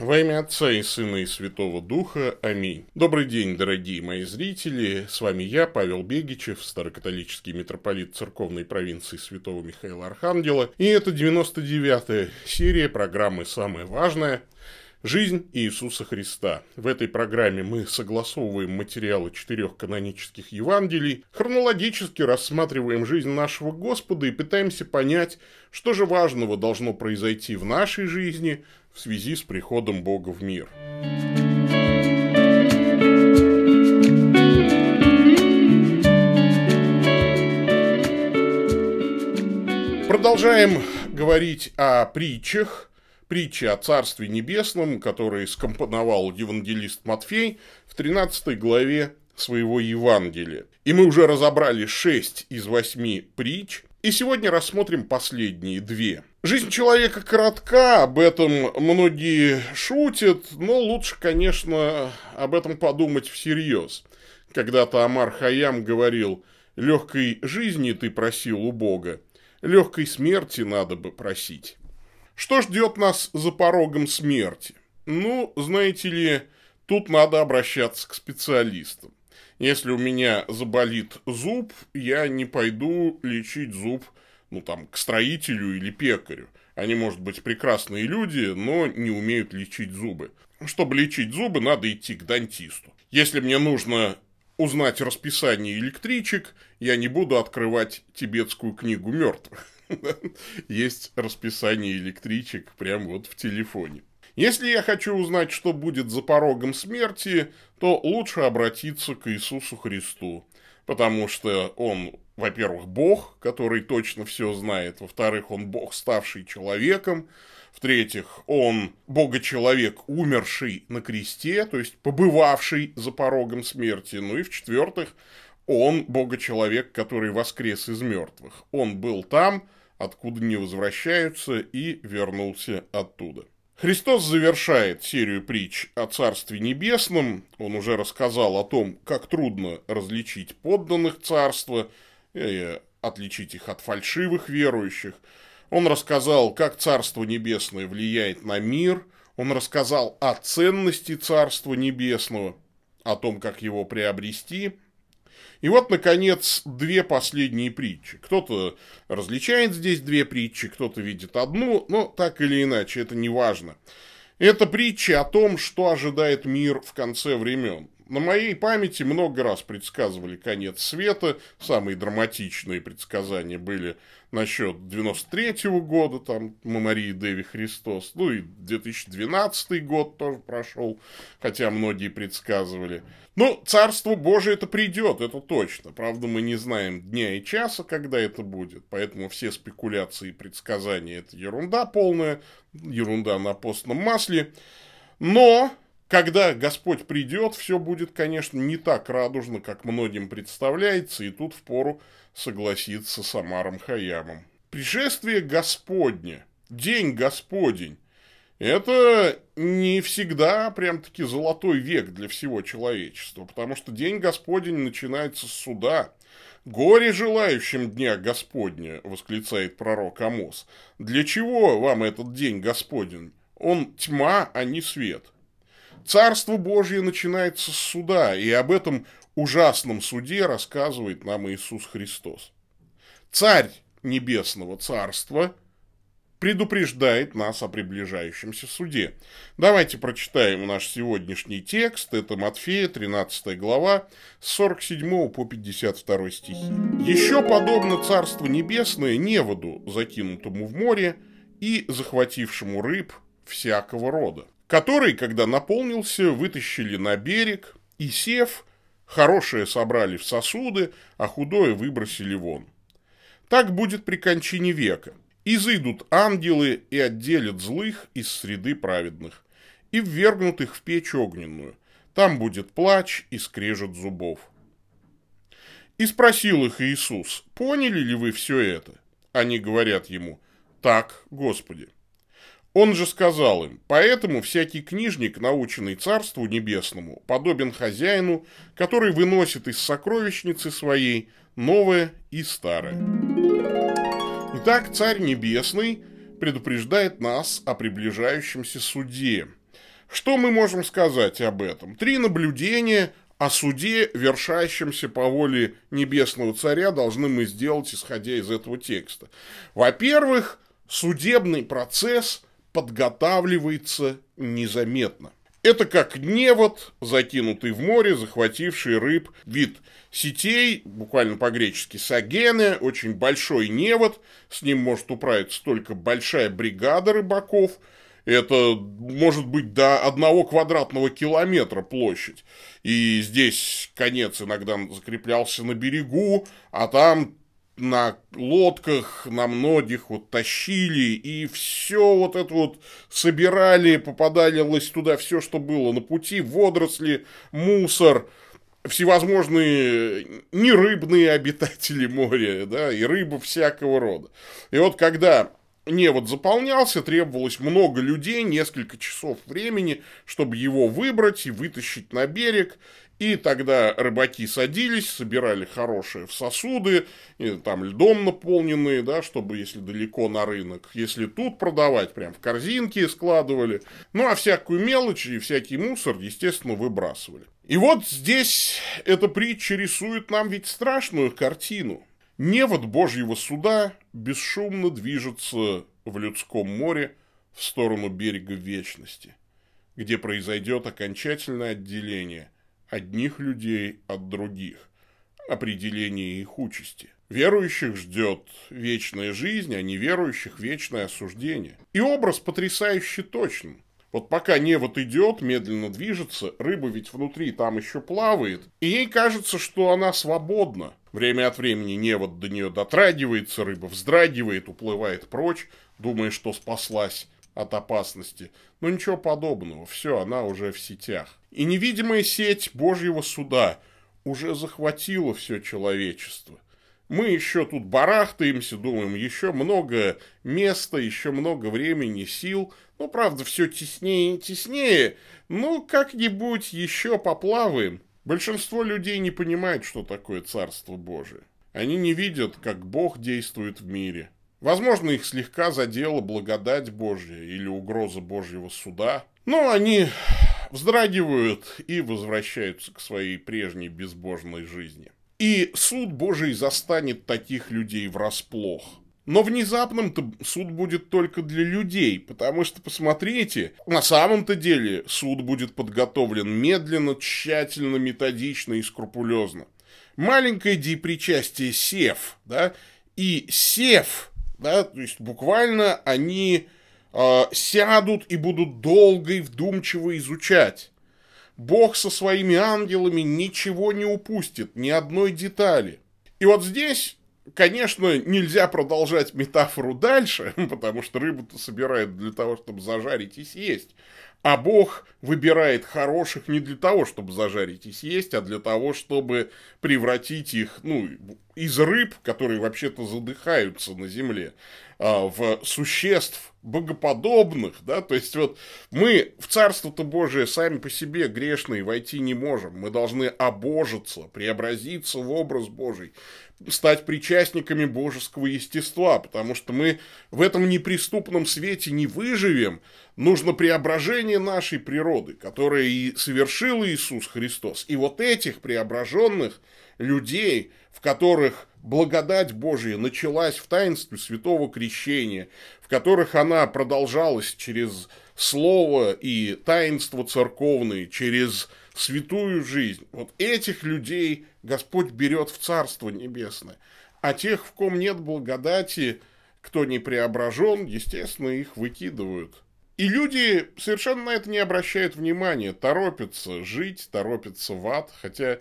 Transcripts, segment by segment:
Во имя Отца и Сына и Святого Духа. Аминь. Добрый день, дорогие мои зрители. С вами я, Павел Бегичев, старокатолический митрополит церковной провинции Святого Михаила Архангела. И это 99-я серия программы «Самое важное», Жизнь Иисуса Христа. В этой программе мы согласовываем материалы четырех канонических Евангелий, хронологически рассматриваем жизнь нашего Господа и пытаемся понять, что же важного должно произойти в нашей жизни в связи с приходом Бога в мир. Продолжаем говорить о притчах, притчи о Царстве Небесном, которые скомпоновал евангелист Матфей в 13 главе своего Евангелия. И мы уже разобрали 6 из 8 притч, и сегодня рассмотрим последние две. Жизнь человека коротка, об этом многие шутят, но лучше, конечно, об этом подумать всерьез. Когда-то Амар Хаям говорил, легкой жизни ты просил у Бога, легкой смерти надо бы просить. Что ждет нас за порогом смерти? Ну, знаете ли, тут надо обращаться к специалистам. Если у меня заболит зуб, я не пойду лечить зуб, ну, там, к строителю или пекарю. Они, может быть, прекрасные люди, но не умеют лечить зубы. Чтобы лечить зубы, надо идти к дантисту. Если мне нужно узнать расписание электричек, я не буду открывать тибетскую книгу мертвых. Есть расписание электричек прямо вот в телефоне. Если я хочу узнать, что будет за порогом смерти, то лучше обратиться к Иисусу Христу, потому что Он, во-первых, Бог, который точно все знает, во-вторых, Он Бог, ставший человеком, в-третьих, Он Бога-человек, умерший на кресте, то есть побывавший за порогом смерти, ну и в-четвертых, Он Бога-человек, который воскрес из мертвых. Он был там, откуда не возвращаются, и вернулся оттуда. Христос завершает серию притч о Царстве Небесном. Он уже рассказал о том, как трудно различить подданных Царства, и отличить их от фальшивых верующих. Он рассказал, как Царство Небесное влияет на мир. Он рассказал о ценности Царства Небесного, о том, как его приобрести – и вот, наконец, две последние притчи. Кто-то различает здесь две притчи, кто-то видит одну, но так или иначе, это не важно. Это притчи о том, что ожидает мир в конце времен. На моей памяти много раз предсказывали конец света. Самые драматичные предсказания были насчет 93 -го года, там, Марии Деви Христос. Ну и 2012 год тоже прошел, хотя многие предсказывали. Ну, Царство Божие это придет, это точно. Правда, мы не знаем дня и часа, когда это будет, поэтому все спекуляции и предсказания это ерунда полная, ерунда на постном масле. Но когда Господь придет, все будет, конечно, не так радужно, как многим представляется, и тут впору согласиться с Амаром Хаямом. Пришествие Господне, день Господень, это не всегда прям-таки золотой век для всего человечества, потому что день Господень начинается с суда. «Горе желающим дня Господня!» – восклицает пророк Амос. «Для чего вам этот день Господень? Он тьма, а не свет». Царство Божье начинается с суда, и об этом ужасном суде рассказывает нам Иисус Христос. Царь Небесного Царства предупреждает нас о приближающемся суде. Давайте прочитаем наш сегодняшний текст. Это Матфея, 13 глава, с 47 по 52 стихи. «Еще подобно Царство Небесное неводу, закинутому в море, и захватившему рыб всякого рода который, когда наполнился, вытащили на берег и, сев, хорошее собрали в сосуды, а худое выбросили вон. Так будет при кончине века. Изыдут ангелы и отделят злых из среды праведных, и ввергнут их в печь огненную. Там будет плач и скрежет зубов. И спросил их Иисус, поняли ли вы все это? Они говорят ему, так, Господи. Он же сказал им, поэтому всякий книжник, наученный Царству Небесному, подобен хозяину, который выносит из сокровищницы своей новое и старое. Итак, Царь Небесный предупреждает нас о приближающемся суде. Что мы можем сказать об этом? Три наблюдения о суде, вершащемся по воле небесного царя, должны мы сделать, исходя из этого текста. Во-первых, судебный процесс подготавливается незаметно. Это как невод, закинутый в море, захвативший рыб, вид сетей, буквально по-гречески сагены, очень большой невод, с ним может управиться только большая бригада рыбаков – это может быть до одного квадратного километра площадь. И здесь конец иногда закреплялся на берегу, а там на лодках, на многих вот тащили, и все вот это вот собирали, попадалось туда все, что было на пути, водоросли, мусор, всевозможные нерыбные обитатели моря, да, и рыбы всякого рода. И вот когда невод заполнялся, требовалось много людей, несколько часов времени, чтобы его выбрать и вытащить на берег. И тогда рыбаки садились, собирали хорошие в сосуды, там льдом наполненные, да, чтобы если далеко на рынок, если тут продавать, прям в корзинки складывали. Ну, а всякую мелочь и всякий мусор, естественно, выбрасывали. И вот здесь эта притча рисует нам ведь страшную картину – Невод Божьего суда бесшумно движется в людском море в сторону берега вечности, где произойдет окончательное отделение одних людей от других, определение их участи. Верующих ждет вечная жизнь, а неверующих вечное осуждение. И образ потрясающе точным. Вот пока невод идет, медленно движется, рыба ведь внутри там еще плавает, и ей кажется, что она свободна, Время от времени невод до нее дотрагивается, рыба вздрагивает, уплывает прочь, думая, что спаслась от опасности. Но ничего подобного, все, она уже в сетях. И невидимая сеть Божьего суда уже захватила все человечество. Мы еще тут барахтаемся, думаем, еще много места, еще много времени, сил. Ну, правда, все теснее и теснее. Ну, как-нибудь еще поплаваем. Большинство людей не понимает, что такое Царство Божие. Они не видят, как Бог действует в мире. Возможно, их слегка задела благодать Божья или угроза Божьего суда, но они вздрагивают и возвращаются к своей прежней безбожной жизни. И суд Божий застанет таких людей врасплох. Но внезапным-то суд будет только для людей, потому что, посмотрите, на самом-то деле суд будет подготовлен медленно, тщательно, методично и скрупулезно. Маленькое депричастие сев, да, и сев, да, то есть буквально они э, сядут и будут долго и вдумчиво изучать. Бог со своими ангелами ничего не упустит, ни одной детали. И вот здесь Конечно, нельзя продолжать метафору дальше, потому что рыбу-то собирают для того, чтобы зажарить и съесть. А Бог выбирает хороших не для того, чтобы зажарить и съесть, а для того, чтобы превратить их, ну, из рыб, которые вообще-то задыхаются на земле, а, в существ богоподобных, да, то есть вот мы в Царство-то Божие сами по себе грешные войти не можем, мы должны обожиться, преобразиться в образ Божий, стать причастниками божеского естества, потому что мы в этом неприступном свете не выживем, нужно преображение нашей природы, которое и совершил Иисус Христос. И вот этих преображенных людей, в которых благодать Божия началась в таинстве святого крещения, в которых она продолжалась через слово и таинство церковные, через святую жизнь. Вот этих людей Господь берет в Царство Небесное. А тех, в ком нет благодати, кто не преображен, естественно, их выкидывают. И люди совершенно на это не обращают внимания, торопятся жить, торопятся в ад, хотя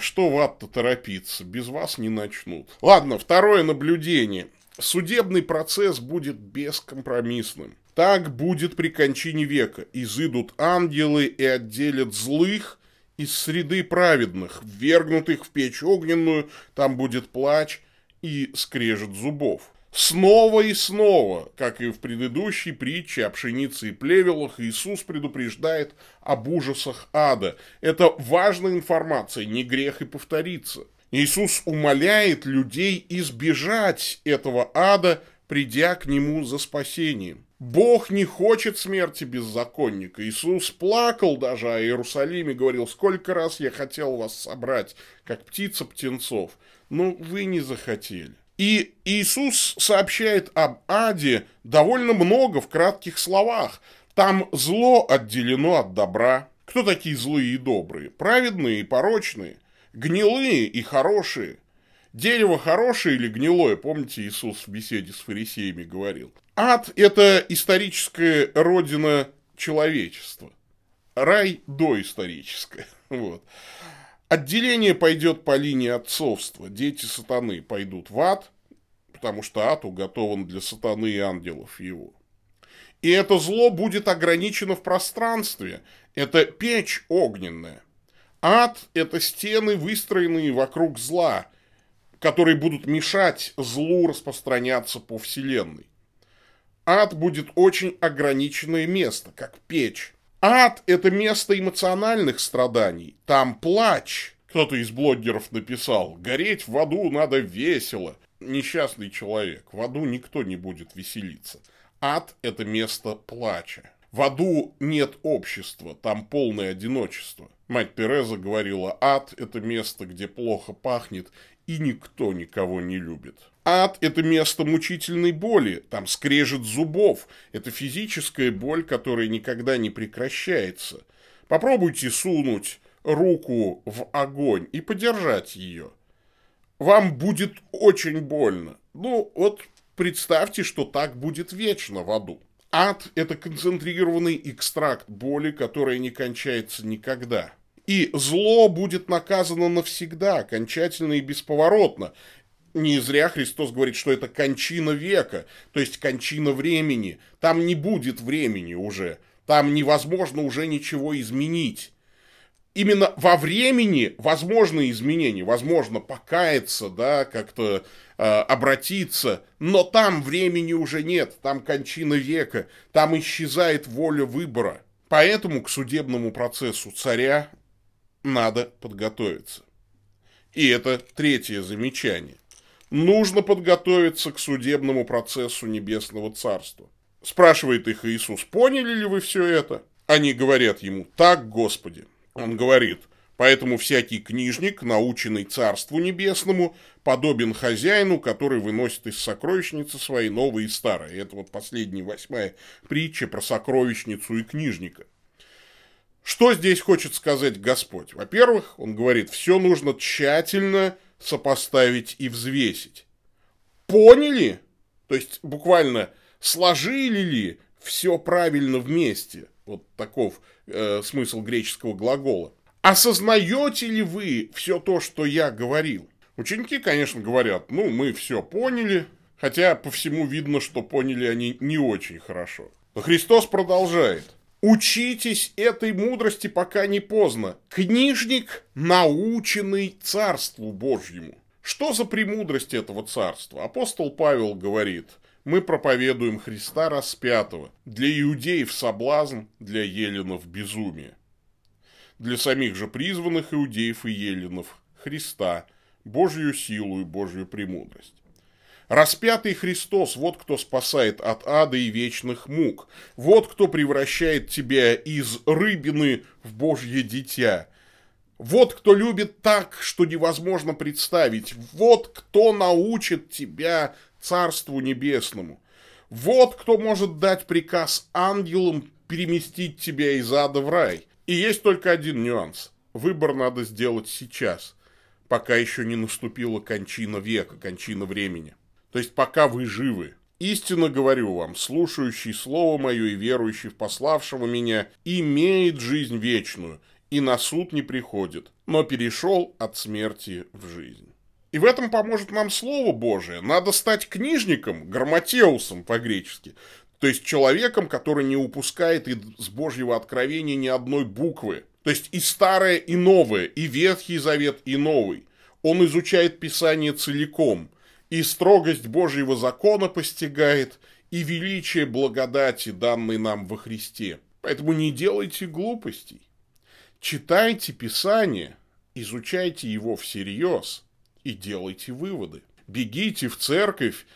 что в ад-то торопиться, без вас не начнут. Ладно, второе наблюдение. Судебный процесс будет бескомпромиссным. Так будет при кончине века. Изыдут ангелы и отделят злых из среды праведных, ввергнутых в печь огненную, там будет плач и скрежет зубов. Снова и снова, как и в предыдущей притче о пшенице и плевелах, Иисус предупреждает об ужасах ада. Это важная информация, не грех и повториться. Иисус умоляет людей избежать этого ада придя к нему за спасением. Бог не хочет смерти беззаконника. Иисус плакал даже о Иерусалиме, говорил, сколько раз я хотел вас собрать, как птица птенцов, но вы не захотели. И Иисус сообщает об аде довольно много в кратких словах. Там зло отделено от добра. Кто такие злые и добрые? Праведные и порочные. Гнилые и хорошие. Дерево хорошее или гнилое, помните, Иисус в беседе с фарисеями говорил. Ад – это историческая родина человечества. Рай доисторическая. Вот. Отделение пойдет по линии отцовства. Дети сатаны пойдут в ад, потому что ад уготован для сатаны и ангелов его. И это зло будет ограничено в пространстве. Это печь огненная. Ад – это стены, выстроенные вокруг зла, которые будут мешать злу распространяться по Вселенной. Ад будет очень ограниченное место, как печь. Ад – это место эмоциональных страданий. Там плач. Кто-то из блогеров написал, гореть в аду надо весело. Несчастный человек, в аду никто не будет веселиться. Ад – это место плача. В аду нет общества, там полное одиночество. Мать Переза говорила, ад – это место, где плохо пахнет, и никто никого не любит. Ад – это место мучительной боли, там скрежет зубов. Это физическая боль, которая никогда не прекращается. Попробуйте сунуть руку в огонь и подержать ее. Вам будет очень больно. Ну, вот представьте, что так будет вечно в аду. Ад – это концентрированный экстракт боли, которая не кончается никогда. И зло будет наказано навсегда, окончательно и бесповоротно не зря Христос говорит, что это кончина века, то есть кончина времени. Там не будет времени уже, там невозможно уже ничего изменить. Именно во времени возможны изменения, возможно покаяться, да, как-то э, обратиться, но там времени уже нет, там кончина века, там исчезает воля выбора. Поэтому к судебному процессу царя надо подготовиться. И это третье замечание нужно подготовиться к судебному процессу Небесного Царства. Спрашивает их Иисус, поняли ли вы все это? Они говорят ему, так, Господи. Он говорит, поэтому всякий книжник, наученный Царству Небесному, подобен хозяину, который выносит из сокровищницы свои новые и старые. Это вот последняя восьмая притча про сокровищницу и книжника. Что здесь хочет сказать Господь? Во-первых, он говорит, все нужно тщательно сопоставить и взвесить. Поняли? То есть буквально сложили ли все правильно вместе? Вот таков э, смысл греческого глагола. Осознаете ли вы все то, что я говорил? Ученики, конечно, говорят, ну, мы все поняли, хотя по всему видно, что поняли они не очень хорошо. Но Христос продолжает. Учитесь этой мудрости, пока не поздно. Книжник, наученный Царству Божьему. Что за премудрость этого царства? Апостол Павел говорит, мы проповедуем Христа распятого. Для иудеев соблазн, для еленов безумие. Для самих же призванных иудеев и еленов Христа, Божью силу и Божью премудрость. Распятый Христос, вот кто спасает от ада и вечных мук. Вот кто превращает тебя из рыбины в Божье дитя. Вот кто любит так, что невозможно представить. Вот кто научит тебя Царству Небесному. Вот кто может дать приказ ангелам переместить тебя из ада в рай. И есть только один нюанс. Выбор надо сделать сейчас, пока еще не наступила кончина века, кончина времени. То есть пока вы живы. Истинно говорю вам, слушающий Слово Мое и верующий в пославшего меня имеет жизнь вечную, и на суд не приходит, но перешел от смерти в жизнь. И в этом поможет нам Слово Божие. Надо стать книжником, грамматеусом по-гречески, то есть человеком, который не упускает из Божьего откровения ни одной буквы. То есть и старое, и новое, и Ветхий Завет, и Новый. Он изучает Писание целиком – и строгость Божьего закона постигает, и величие благодати, данной нам во Христе. Поэтому не делайте глупостей. Читайте Писание, изучайте его всерьез и делайте выводы. Бегите в церковь,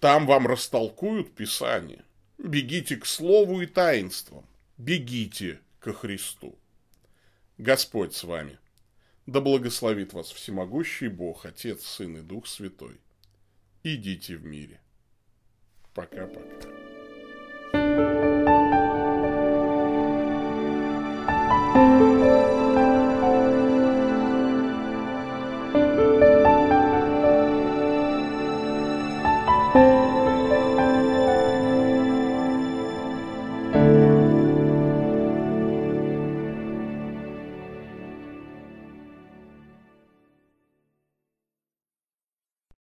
Там вам растолкуют Писание. Бегите к Слову и таинствам. Бегите ко Христу. Господь с вами. Да благословит вас всемогущий Бог, Отец, Сын и Дух Святой. Идите в мире. Пока-пока.